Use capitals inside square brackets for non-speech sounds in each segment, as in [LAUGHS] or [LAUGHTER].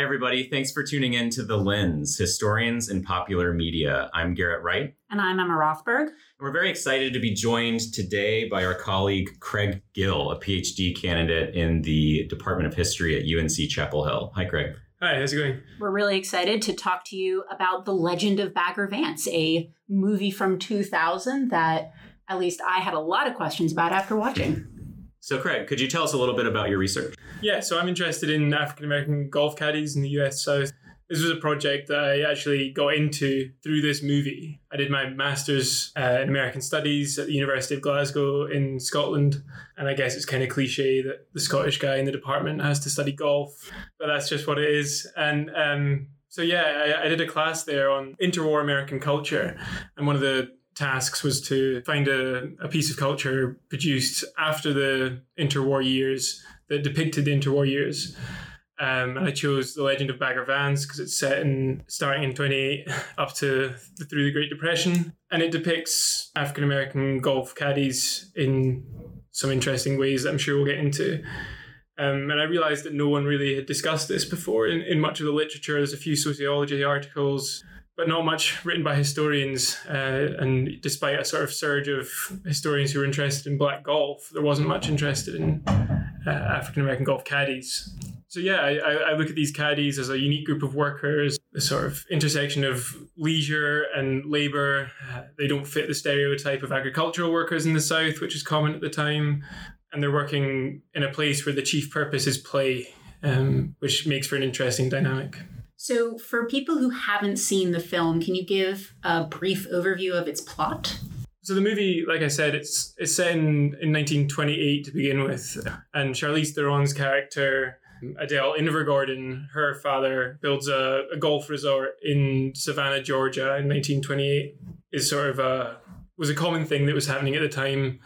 Hi, everybody. Thanks for tuning in to The Lens, Historians in Popular Media. I'm Garrett Wright. And I'm Emma Rothberg. And we're very excited to be joined today by our colleague Craig Gill, a PhD candidate in the Department of History at UNC Chapel Hill. Hi, Craig. Hi, how's it going? We're really excited to talk to you about The Legend of Bagger Vance, a movie from 2000 that at least I had a lot of questions about after watching. So, Craig, could you tell us a little bit about your research? Yeah, so I'm interested in African American golf caddies in the US So, This was a project that I actually got into through this movie. I did my master's uh, in American Studies at the University of Glasgow in Scotland. And I guess it's kind of cliche that the Scottish guy in the department has to study golf, but that's just what it is. And um, so, yeah, I, I did a class there on interwar American culture. And one of the tasks was to find a, a piece of culture produced after the interwar years that depicted the interwar years. Um, and I chose The Legend of Bagger Vance because it's set in starting in 28 [LAUGHS] up to the, through the Great Depression. And it depicts African American golf caddies in some interesting ways that I'm sure we'll get into. Um, and I realized that no one really had discussed this before in, in much of the literature. There's a few sociology articles, but not much written by historians. Uh, and despite a sort of surge of historians who were interested in black golf, there wasn't much interested in uh, African American golf caddies. So yeah, I, I look at these caddies as a unique group of workers, the sort of intersection of leisure and labor. Uh, they don't fit the stereotype of agricultural workers in the South, which is common at the time, and they're working in a place where the chief purpose is play, um, which makes for an interesting dynamic. So, for people who haven't seen the film, can you give a brief overview of its plot? So the movie, like I said, it's it's set in, in 1928 to begin with, and Charlize Theron's character Adele Invergordon, her father builds a, a, golf resort in Savannah, Georgia, in 1928. Is sort of a was a common thing that was happening at the time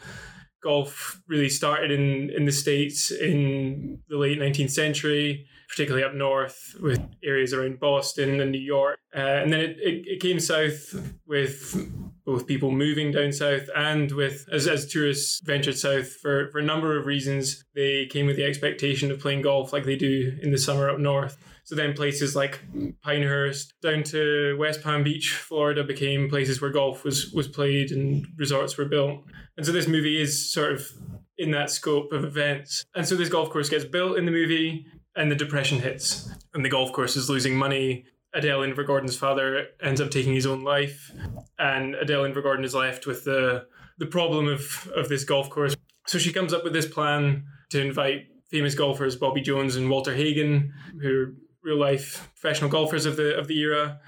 golf really started in, in the States in the late 19th century, particularly up north with areas around Boston and New York. Uh, and then it, it, it, came south with both people moving down south and with, as, as tourists ventured south for, for a number of reasons, they came with the expectation of playing golf like they do in the summer up north. So then places like Pinehurst down to West Palm Beach, Florida became places where golf was was played and resorts were built. And so this movie is sort of in that scope of events. And so this golf course gets built in the movie and the depression hits. And the golf course is losing money. Adele Invergordon's father ends up taking his own life. And Adele Invergordon is left with the the problem of, of this golf course. So she comes up with this plan to invite famous golfers Bobby Jones and Walter Hagen, who are real life professional golfers of the of the era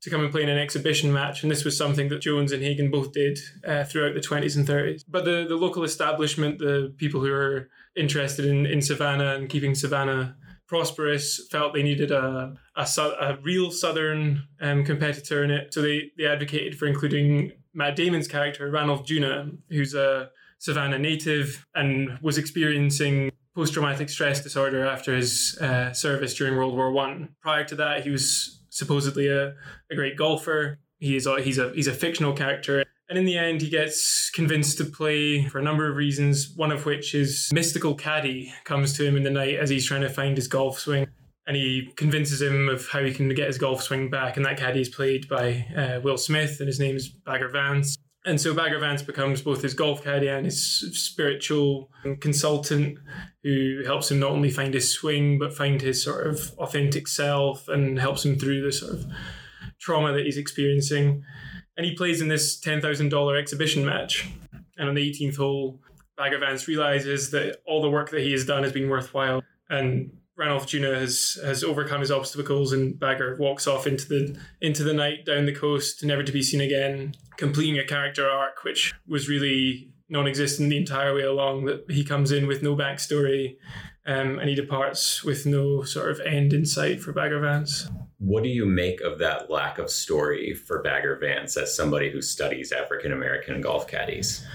to come and play in an exhibition match. And this was something that Jones and Hagen both did uh, throughout the 20s and 30s. But the, the local establishment, the people who are interested in, in Savannah and keeping Savannah prosperous, felt they needed a, a, a real Southern um, competitor in it. So they, they advocated for including Matt Damon's character, Rannulph Junuh, who's a Savannah native and was experiencing post-traumatic stress disorder after his uh, service during World War One. Prior to that, he was supposedly a, a great golfer. He is a, he's a he's a fictional character. And in the end, he gets convinced to play for a number of reasons, one of which is mystical caddy comes to him in the night as he's trying to find his golf swing. And he convinces him of how he can get his golf swing back. And that caddy is played by uh, Will Smith, and his name is Bagger Vance. And so Bagger Vance becomes both his golf caddy and his spiritual consultant who helps him not only find his swing, but find his sort of authentic self and helps him through the sort of trauma that he's experiencing. And he plays in this $10,000 exhibition match. And on the 18th hole, Bagger Vance realizes that all the work that he has done has been worthwhile. And Rannulph Junuh has has overcome his obstacles and Bagger walks off into the into the night down the coast, never to be seen again, completing a character arc which was really non-existent the entire way along. That he comes in with no backstory, um, and he departs with no sort of end in sight for Bagger Vance. What do you make of that lack of story for Bagger Vance as somebody who studies African American golf caddies?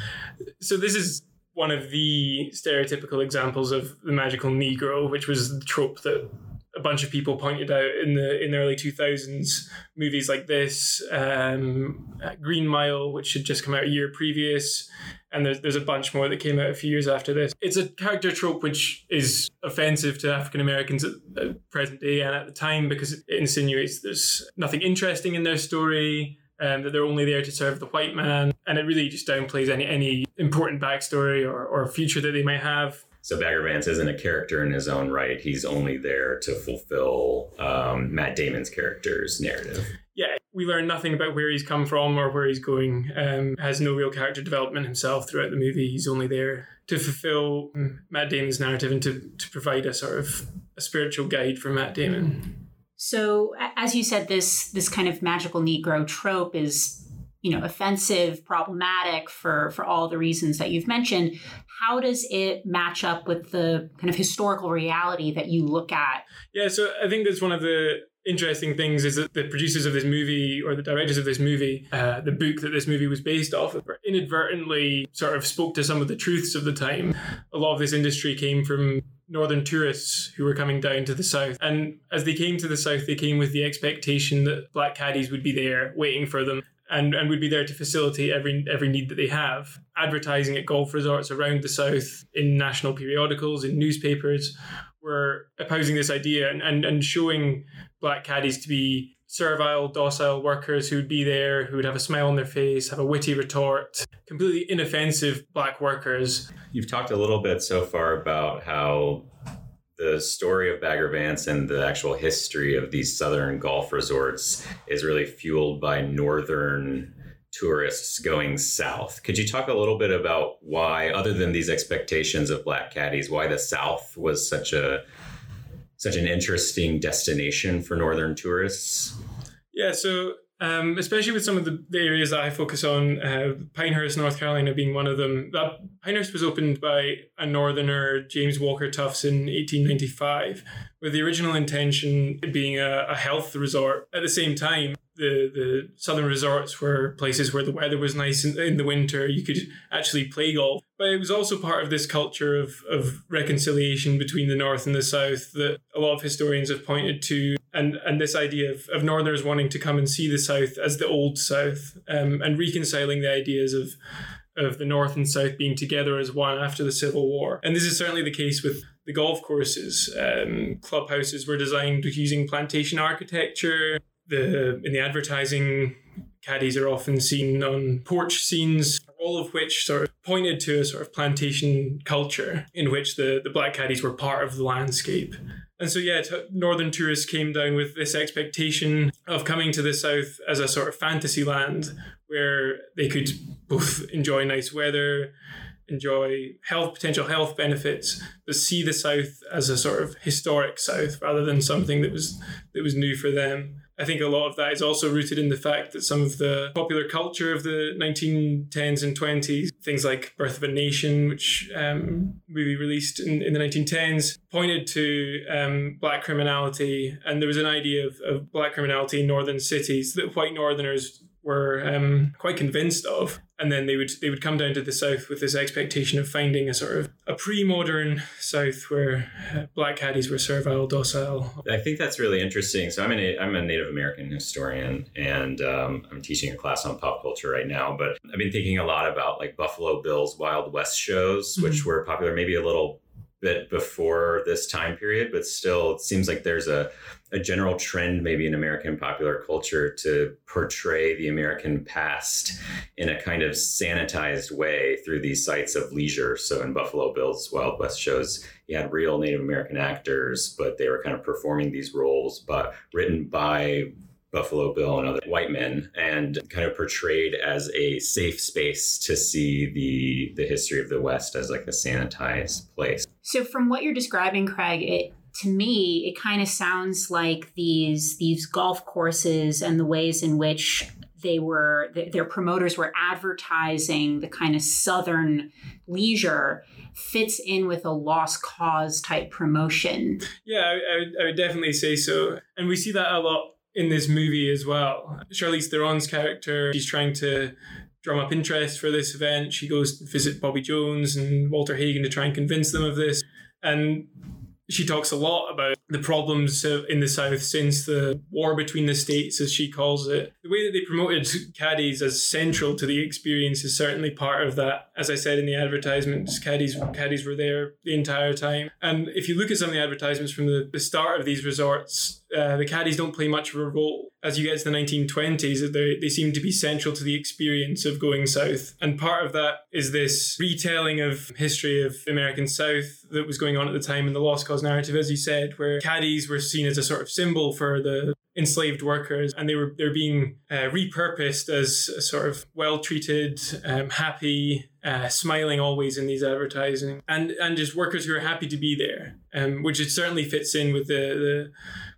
So this is one of the stereotypical examples of the magical Negro, which was the trope that a bunch of people pointed out in the in the early 2000s movies like this um, green mile which had just come out a year previous and there's, there's a bunch more that came out a few years after this it's a character trope which is offensive to african americans at, at present day and at the time because it insinuates there's nothing interesting in their story um, that they're only there to serve the white man, and it really just downplays any any important backstory or, or future that they might have. So Bagger Vance isn't a character in his own right. He's only there to fulfill um, Matt Damon's character's narrative. Yeah, we learn nothing about where he's come from or where he's going. Um, has no real character development himself throughout the movie. He's only there to fulfill Matt Damon's narrative and to, to provide a sort of a spiritual guide for Matt Damon. So, as you said, this this kind of magical Negro trope is, you know, offensive, problematic for for all the reasons that you've mentioned. How does it match up with the kind of historical reality that you look at? Yeah, so I think that's one of the interesting things is that the producers of this movie or the directors of this movie, uh, the book that this movie was based off of, inadvertently sort of spoke to some of the truths of the time. A lot of this industry came from northern tourists who were coming down to the south. And as they came to the south, they came with the expectation that black caddies would be there waiting for them. And, and would be there to facilitate every every need that they have. Advertising at golf resorts around the south in national periodicals, in newspapers, were opposing this idea and, and, and showing black caddies to be servile, docile workers who would be there, who would have a smile on their face, have a witty retort, completely inoffensive black workers. You've talked a little bit so far about how the story of Bagger Vance and the actual history of these southern golf resorts is really fueled by northern tourists going south. Could you talk a little bit about why, other than these expectations of black caddies, why the South was such a such an interesting destination for northern tourists? Yeah, so um, especially with some of the, the, areas that I focus on, uh, Pinehurst, North Carolina being one of them. That Pinehurst was opened by a northerner, James Walker Tufts, in 1895, with the original intention being a, a health resort. At the same time, the, the southern resorts were places where the weather was nice in, in, the winter. You could actually play golf. But it was also part of this culture of, of reconciliation between the north and the south that a lot of historians have pointed to. And, and this idea of, of northerners wanting to come and see the south as the old south um, and reconciling the ideas of of the North and South being together as one after the Civil War. And this is certainly the case with the golf courses. Um, clubhouses were designed using plantation architecture the in the advertising caddies are often seen on porch scenes all of which sort of pointed to a sort of plantation culture in which the, the black caddies were part of the landscape. And so, yeah, t- northern tourists came down with this expectation of coming to the south as a sort of fantasy land where they could both enjoy nice weather, enjoy health potential health benefits, but see the south as a sort of historic south rather than something that was that was new for them. I think a lot of that is also rooted in the fact that some of the popular culture of the 1910s and 20s, things like Birth of a Nation, which um, movie released in, in the 1910s, pointed to um, black criminality. And there was an idea of, of black criminality in northern cities that white northerners were um, quite convinced of and then they would they would come down to the south with this expectation of finding a sort of a pre-modern south where uh, black caddies were servile docile i think that's really interesting so i'm a i'm a native american historian and um, i'm teaching a class on pop culture right now but i've been thinking a lot about like buffalo bill's wild west shows mm-hmm. which were popular maybe a little bit before this time period but still it seems like there's a a general trend maybe in American popular culture to portray the American past in a kind of sanitized way through these sites of leisure. So in Buffalo Bill's Wild West shows, you had real Native American actors, but they were kind of performing these roles, but written by Buffalo Bill and other white men, and kind of portrayed as a safe space to see the the history of the West as like a sanitized place. So, from what you're describing, Craig, it to me, it kind of sounds like these these golf courses and the ways in which they were their promoters were advertising the kind of southern leisure fits in with a lost cause type promotion. Yeah, I, I, I would definitely say so, and we see that a lot in this movie as well. Charlize Theron's character, she's trying to drum up interest for this event. She goes to visit Bobby Jones and Walter Hagen to try and convince them of this. And she talks a lot about the problems in the South since the war between the states, as she calls it. The way that they promoted caddies as central to the experience is certainly part of that. As I said in the advertisements, caddies caddies were there the entire time. And if you look at some of the advertisements from the, the start of these resorts, uh, the caddies don't play much of a role. As you get to the 1920s, they, they seem to be central to the experience of going south. And part of that is this retelling of history of the American South that was going on at the time in the Lost Cause narrative, as you said, where caddies were seen as a sort of symbol for the enslaved workers, and they were they're being uh, repurposed as a sort of well treated, um, happy, uh, smiling always in these advertising, and and just workers who are happy to be there, um, which it certainly fits in with the the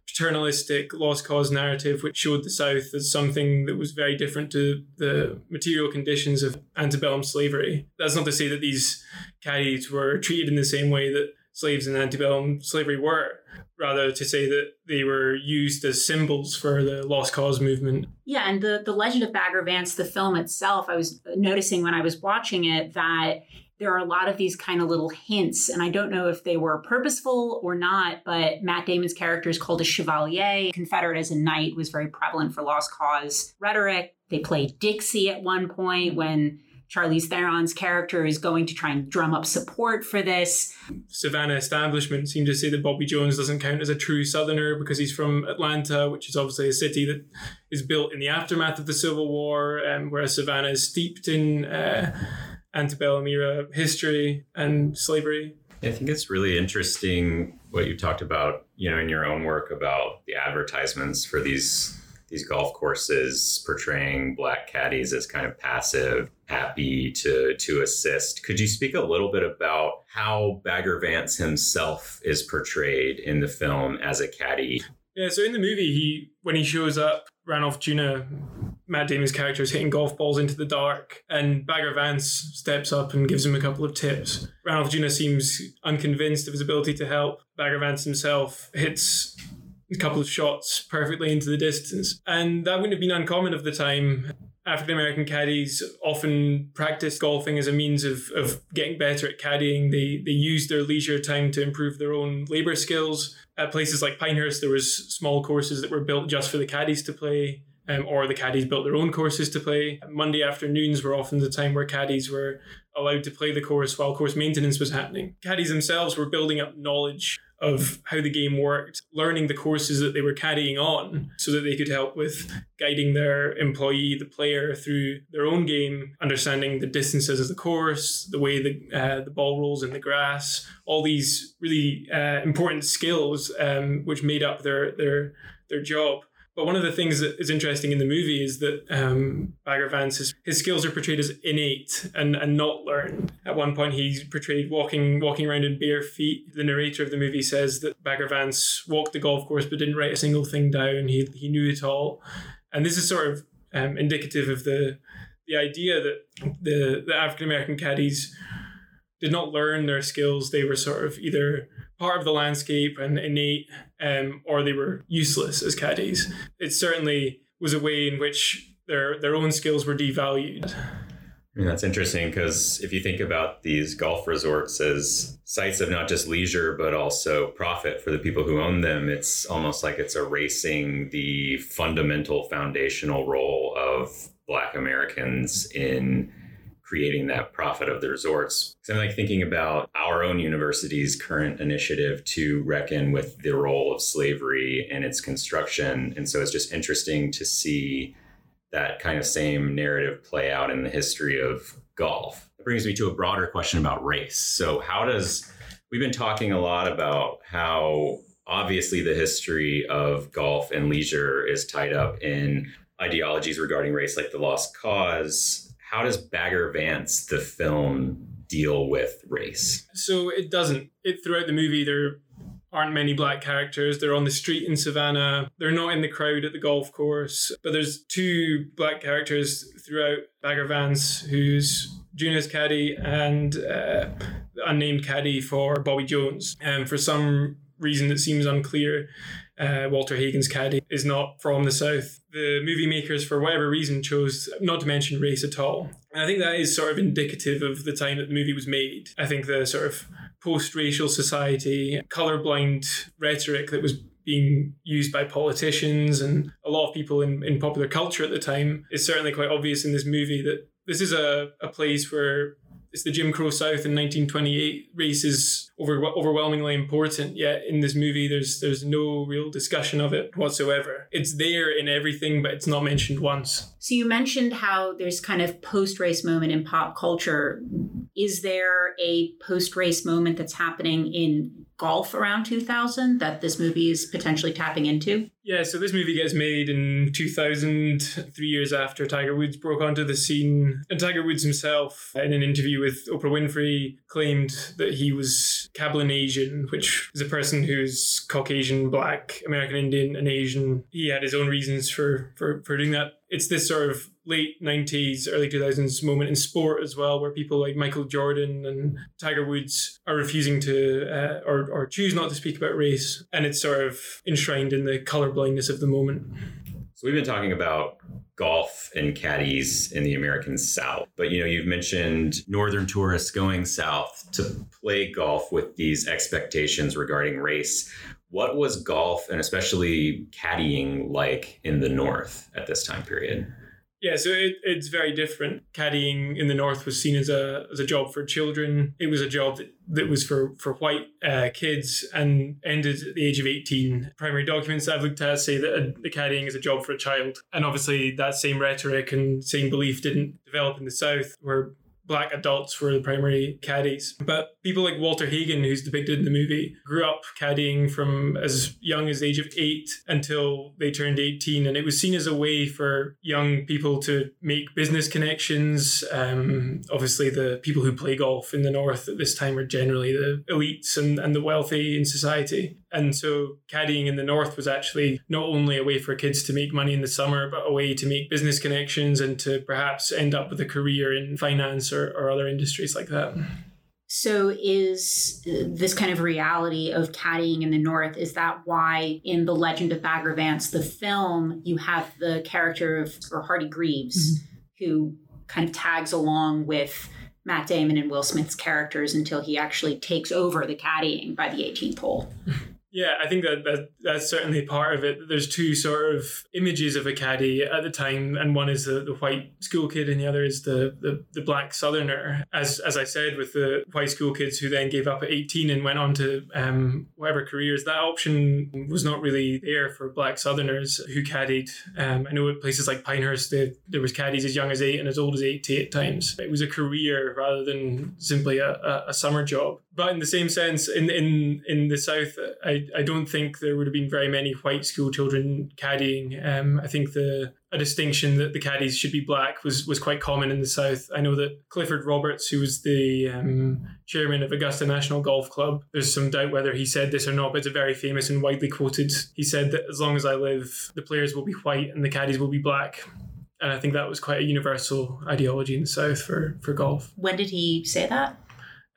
paternalistic lost cause narrative, which showed the South as something that was very different to the material conditions of antebellum slavery. That's not to say that these caddies were treated in the same way that slaves in antebellum slavery were rather to say that they were used as symbols for the lost cause movement. Yeah, and the the Legend of Bagger Vance, the film itself, I was noticing when I was watching it that there are a lot of these kind of little hints, and I don't know if they were purposeful or not, but Matt Damon's character is called a chevalier. Confederate as a knight was very prevalent for lost cause rhetoric. They play Dixie at one point when Charlize Theron's character is going to try and drum up support for this. Savannah establishment seem to say that Bobby Jones doesn't count as a true Southerner because he's from Atlanta, which is obviously a city that is built in the aftermath of the Civil War, um, whereas Savannah is steeped in uh, antebellum era history and slavery. I think it's really interesting what you talked about, you know, in your own work about the advertisements for these these golf courses portraying black caddies as kind of passive, happy to to assist. Could you speak a little bit about how Bagger Vance himself is portrayed in the film as a caddy? Yeah, so in the movie, he when he shows up, Rannulph Junuh, Matt Damon's character is hitting golf balls into the dark, and Bagger Vance steps up and gives him a couple of tips. Rannulph Junuh seems unconvinced of his ability to help. Bagger Vance himself hits a couple of shots perfectly into the distance. And that wouldn't have been uncommon of the time. African American caddies often practiced golfing as a means of, of getting better at caddying. They they used their leisure time to improve their own labor skills. At places like Pinehurst, there was small courses that were built just for the caddies to play. Um, or the caddies built their own courses to play. Monday afternoons were often the time where caddies were allowed to play the course while course maintenance was happening. Caddies themselves were building up knowledge of how the game worked, learning the courses that they were carrying on so that they could help with guiding their employee, the player, through their own game, understanding the distances of the course, the way the, uh, the ball rolls in the grass, all these really uh, important skills um, which made up their, their, their job. But one of the things that is interesting in the movie is that um, Bagger Vance, his, his skills are portrayed as innate and, and not learned. At one point, he's portrayed walking walking around in bare feet. The narrator of the movie says that Bagger Vance walked the golf course but didn't write a single thing down. He, he knew it all. And this is sort of um, indicative of the the idea that the, the African American caddies did not learn their skills. They were sort of either part of the landscape and innate, um, or they were useless as caddies. It certainly was a way in which their their own skills were devalued. I mean, that's interesting because if you think about these golf resorts as sites of not just leisure, but also profit for the people who own them, it's almost like it's erasing the fundamental foundational role of Black Americans in creating that profit of the resorts. So I'm like thinking about our own university's current initiative to reckon with the role of slavery and its construction. And so it's just interesting to see that kind of same narrative play out in the history of golf. It brings me to a broader question about race. So how does we've been talking a lot about how obviously the history of golf and leisure is tied up in ideologies regarding race like the lost cause how does Bagger Vance, the film, deal with race? So it doesn't. It throughout the movie there aren't many black characters. They're on the street in Savannah. They're not in the crowd at the golf course. But there's two black characters throughout Bagger Vance, who's Junuh's caddy and uh, unnamed caddy for Bobby Jones. And for some reason that seems unclear, uh, Walter Hagen's caddy is not from the South. The movie makers, for whatever reason, chose not to mention race at all. And I think that is sort of indicative of the time that the movie was made. I think the sort of post-racial society, colorblind rhetoric that was being used by politicians and a lot of people in, in popular culture at the time is certainly quite obvious in this movie that this is a, a place where it's the Jim Crow South in 1928. Race is over, overwhelmingly important, yet in this movie, there's there's no real discussion of it whatsoever. It's there in everything, but it's not mentioned once. So you mentioned how there's kind of post-race moment in pop culture. Is there a post-race moment that's happening in golf around 2000 that this movie is potentially tapping into? Yeah, so this movie gets made in 2000, three years after Tiger Woods broke onto the scene. And Tiger Woods himself, in an interview with Oprah Winfrey, claimed that he was Cablinasian, which is a person who's Caucasian, Black, American Indian, and Asian. He had his own reasons for, for, for doing that. It's this sort of late 90s, early 2000s moment in sport as well, where people like Michael Jordan and Tiger Woods are refusing to uh, or, or choose not to speak about race. And it's sort of enshrined in the colorblindness of the moment. So we've been talking about golf and caddies in the American South. But you know, you've mentioned northern tourists going south to play golf with these expectations regarding race. What was golf and especially caddying like in the north at this time period? Yeah, so it, it's very different. Caddying in the north was seen as a as a job for children. It was a job that, that was for for white uh, kids and ended at the age of eighteen. Primary documents I've looked at say that a, the caddying is a job for a child, and obviously that same rhetoric and same belief didn't develop in the south, where black adults were the primary caddies. But people like Walter Hagen, who's depicted in the movie, grew up caddying from as young as the age of eight until they turned 18. And it was seen as a way for young people to make business connections. Um, obviously, the people who play golf in the North at this time are generally the elites and, and the wealthy in society. And so caddying in the north was actually not only a way for kids to make money in the summer, but a way to make business connections and to perhaps end up with a career in finance or, or other industries like that. So, is this kind of reality of caddying in the North, is that why in The Legend of Bagger Vance, the film, you have the character of or Hardy Greaves, mm-hmm. who kind of tags along with Matt Damon and Will Smith's characters until he actually takes over the caddying by the 18th hole? [LAUGHS] Yeah, I think that, that that's certainly part of it. There's two sort of images of a caddy at the time, and one is the, the white school kid, and the other is the, the, the black southerner. As as I said, with the white school kids who then gave up at 18 and went on to um, whatever careers, that option was not really there for black southerners who caddied. Um, I know at places like Pinehurst, they, there was caddies as young as eight and as old as 80 at times. It was a career rather than simply a, a, a summer job. But in the same sense, in in in the south, I, I don't think there would have been very many white school children caddying. Um, I think the a distinction that the caddies should be black was was quite common in the south. I know that Clifford Roberts, who was the um, chairman of Augusta National Golf Club, there's some doubt whether he said this or not, but it's a very famous and widely quoted. He said that as long as I live, the players will be white and the caddies will be black. And I think that was quite a universal ideology in the South for, for golf. When did he say that?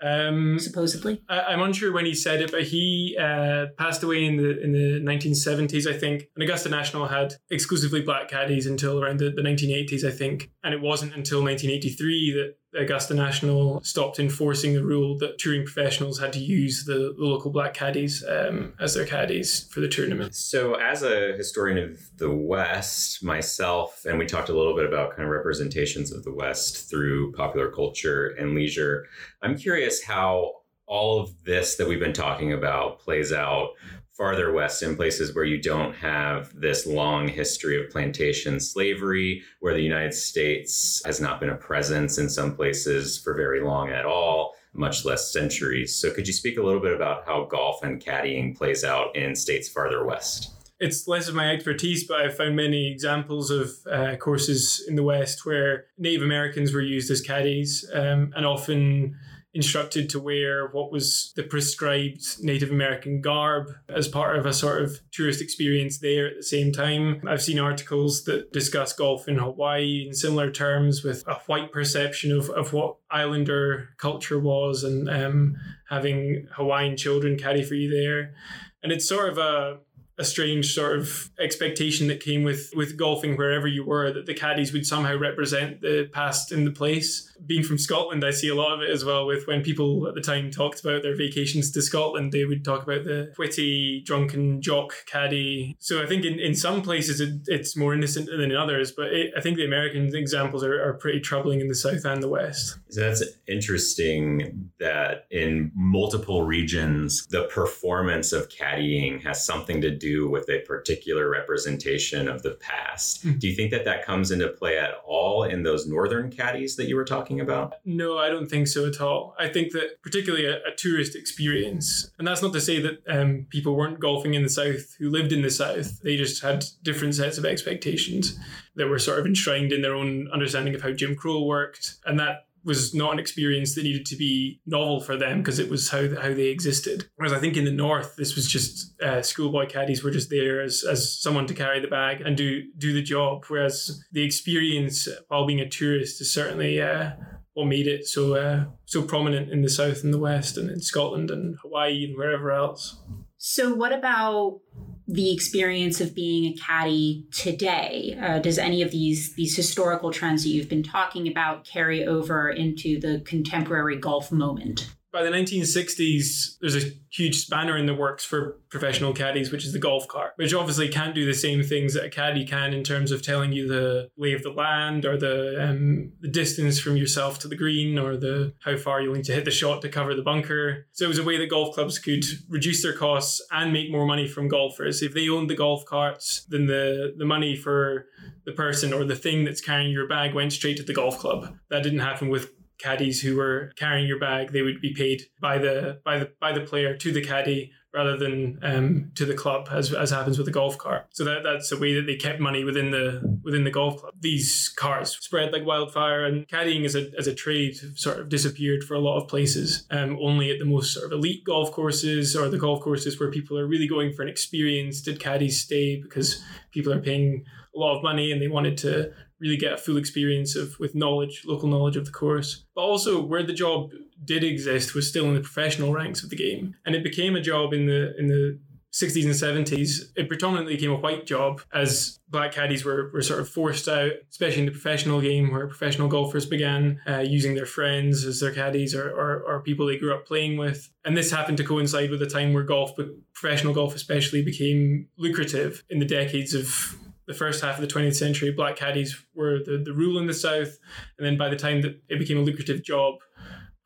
Um, Supposedly, I, am unsure when he said it, but he uh, passed away in the in the 1970s, I think. And Augusta National had exclusively black caddies until around the, the 1980s, I think. And it wasn't until 1983 that Augusta National stopped enforcing the rule that touring professionals had to use the, the local black caddies um, as their caddies for the tournament. So, as a historian of the West myself, and we talked a little bit about kind of representations of the West through popular culture and leisure, I'm curious how all of this that we've been talking about plays out farther west in places where you don't have this long history of plantation slavery, where the United States has not been a presence in some places for very long at all, much less centuries. So, could you speak a little bit about how golf and caddying plays out in states farther west? It's less of my expertise, but I've found many examples of uh, courses in the West where Native Americans were used as caddies um, and often instructed to wear what was the prescribed Native American garb as part of a sort of tourist experience there at the same time. I've seen articles that discuss golf in Hawaii in similar terms with a white perception of, of what islander culture was and um, having Hawaiian children caddy for you there. And it's sort of a a strange sort of expectation that came with with golfing wherever you were that the caddies would somehow represent the past in the place being from Scotland, I see a lot of it as well. With when people at the time talked about their vacations to Scotland, they would talk about the witty, drunken jock caddy. So I think in, in some places it, it's more innocent than in others, but it, I think the American examples are, are pretty troubling in the South and the West. So that's interesting that in multiple regions, the performance of caddying has something to do with a particular representation of the past. Mm-hmm. Do you think that that comes into play at all in those northern caddies that you were talking about? No, I don't think so at all. I think that particularly a, a tourist experience, and that's not to say that um, people weren't golfing in the South who lived in the South, they just had different sets of expectations that were sort of enshrined in their own understanding of how Jim Crow worked. And that was not an experience that needed to be novel for them because it was how how they existed. Whereas I think in the north, this was just uh, schoolboy caddies were just there as as someone to carry the bag and do do the job. Whereas the experience while being a tourist is certainly uh, what made it so uh, so prominent in the south and the west and in Scotland and Hawaii and wherever else. So what about the experience of being a caddy today? Uh, does any of these these historical trends that you've been talking about carry over into the contemporary golf moment? By the 1960s, there's a huge spanner in the works for professional caddies, which is the golf cart, which obviously can't do the same things that a caddy can in terms of telling you the lay of the land or the um, the distance from yourself to the green or the how far you'll need to hit the shot to cover the bunker. So it was a way that golf clubs could reduce their costs and make more money from golfers. If they owned the golf carts, then the the money for the person or the thing that's carrying your bag went straight to the golf club. That didn't happen with caddies who were carrying your bag they would be paid by the by the by the player to the caddy rather than um, to the club as, as happens with the golf cart. So that that's a way that they kept money within the within the golf club. These cars spread like wildfire and caddying as a, as a trade sort of disappeared for a lot of places um, only at the most sort of elite golf courses or the golf courses where people are really going for an experience did caddies stay because people are paying a lot of money and they wanted to really get a full experience of with knowledge, local knowledge of the course. But also where the job did exist was still in the professional ranks of the game. And it became a job in the in the 60s and 70s, it predominantly became a white job as black caddies were, were sort of forced out, especially in the professional game where professional golfers began uh, using their friends as their caddies or, or, or, people they grew up playing with. And this happened to coincide with a time where golf, but professional golf especially, became lucrative in the decades of the first half of the 20th century, black caddies were the, the rule in the South. And then by the time that it became a lucrative job,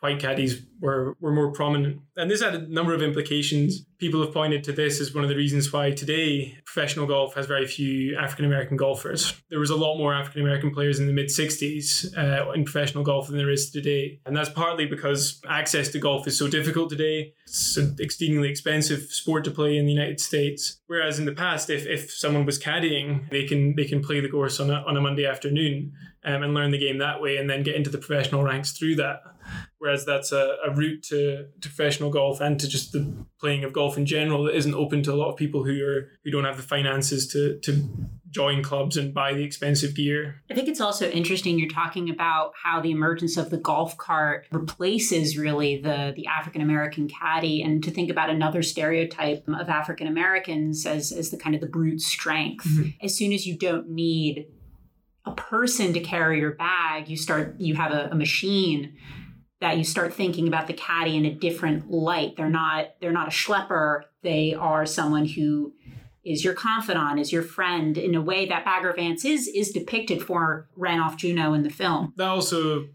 white caddies were, were more prominent. And this had a number of implications. People have pointed to this as one of the reasons why today professional golf has very few African American golfers. There was a lot more African American players in the mid 60s uh, in professional golf than there is today. And that's partly because access to golf is so difficult today. It's an exceedingly expensive sport to play in the United States. Whereas in the past, if, if someone was caddying, they can they can play the course on a, on a Monday afternoon um, and learn the game that way and then get into the professional ranks through that. Whereas that's a, a route to, to professional golf and to just the playing of golf in general that isn't open to a lot of people who are who don't have the finances to to join clubs and buy the expensive gear. I think it's also interesting you're talking about how the emergence of the golf cart replaces really the the African American caddy and to think about another stereotype of African Americans as as the kind of the brute strength. Mm-hmm. As soon as you don't need a person to carry your bag, you start you have a, a machine that you start thinking about the caddy in a different light. They're not they're not a schlepper. They are someone who is your confidant, is your friend in a way that Bagger Vance is is depicted for Rannulph Junuh in the film. That also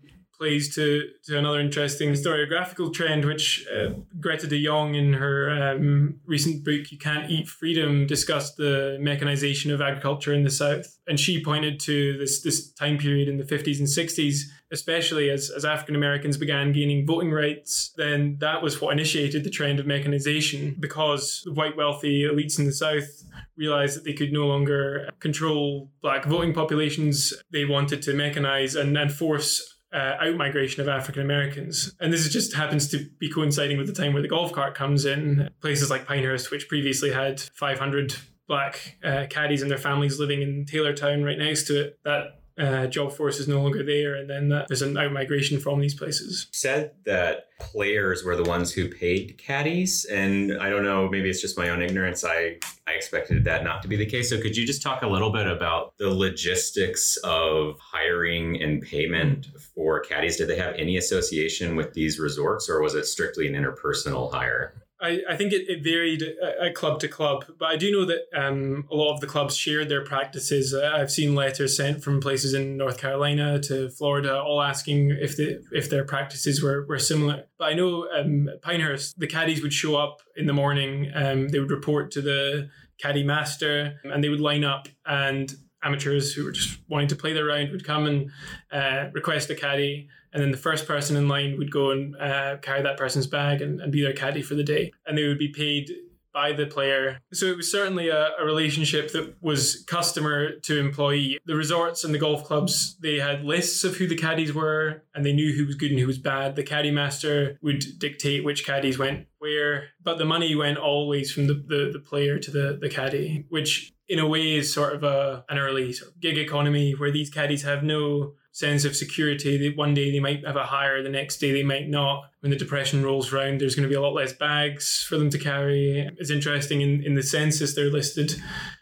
plays to, to another interesting historiographical trend, which uh, Greta de Jong, in her um, recent book, You Can't Eat Freedom, discussed the mechanization of agriculture in the South. And she pointed to this, this time period in the 50s and 60s, especially as, as African Americans began gaining voting rights. Then that was what initiated the trend of mechanization because the white wealthy elites in the South realized that they could no longer control black voting populations. They wanted to mechanize and, and force uh, outmigration of African Americans. And this just happens to be coinciding with the time where the golf cart comes in. Places like Pinehurst, which previously had 500 black uh, caddies and their families living in Taylortown right next to it, that uh, job force is no longer there, and then that there's an out migration from these places. Said that players were the ones who paid caddies, and I don't know, maybe it's just my own ignorance. I I expected that not to be the case. So could you just talk a little bit about the logistics of hiring and payment for caddies? Did they have any association with these resorts, or was it strictly an interpersonal hire? I, I think it, it varied at club to club, but I do know that um, a lot of the clubs shared their practices. Uh, I've seen letters sent from places in North Carolina to Florida, all asking if the if their practices were, were similar. But I know um, Pinehurst, the caddies would show up in the morning. Um, they would report to the caddy master, and they would line up and amateurs who were just wanting to play their round would come and uh, request a caddy and then the first person in line would go and uh, carry that person's bag and, and, be their caddy for the day. And they would be paid by the player. So it was certainly a, a, relationship that was customer to employee. The resorts and the golf clubs they had lists of who the caddies were and they knew who was good and who was bad. The caddy master would dictate which caddies went where but the money went always from the, the, the player to the, the caddy which in a way is sort of a, an early sort of gig economy where these caddies have no sense of security that one day they might have a hire, the next day they might not. When the depression rolls around, there's going to be a lot less bags for them to carry. It's interesting in, in the census, they're listed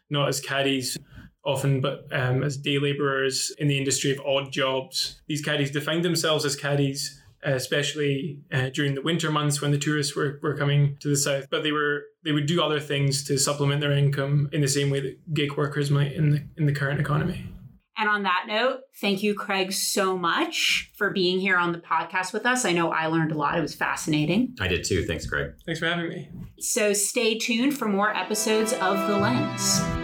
not as caddies often, but um, as day labourers in the industry of odd jobs. These caddies defined themselves as caddies. Uh, especially uh, during the winter months when the tourists were, were coming to the south, but they were they would do other things to supplement their income in the same way that gig workers might in the in the current economy. And on that note, thank you, Craig, so much for being here on the podcast with us. I know I learned a lot. It was fascinating. I did too. Thanks, Craig. Thanks for having me. So stay tuned for more episodes of The Lens.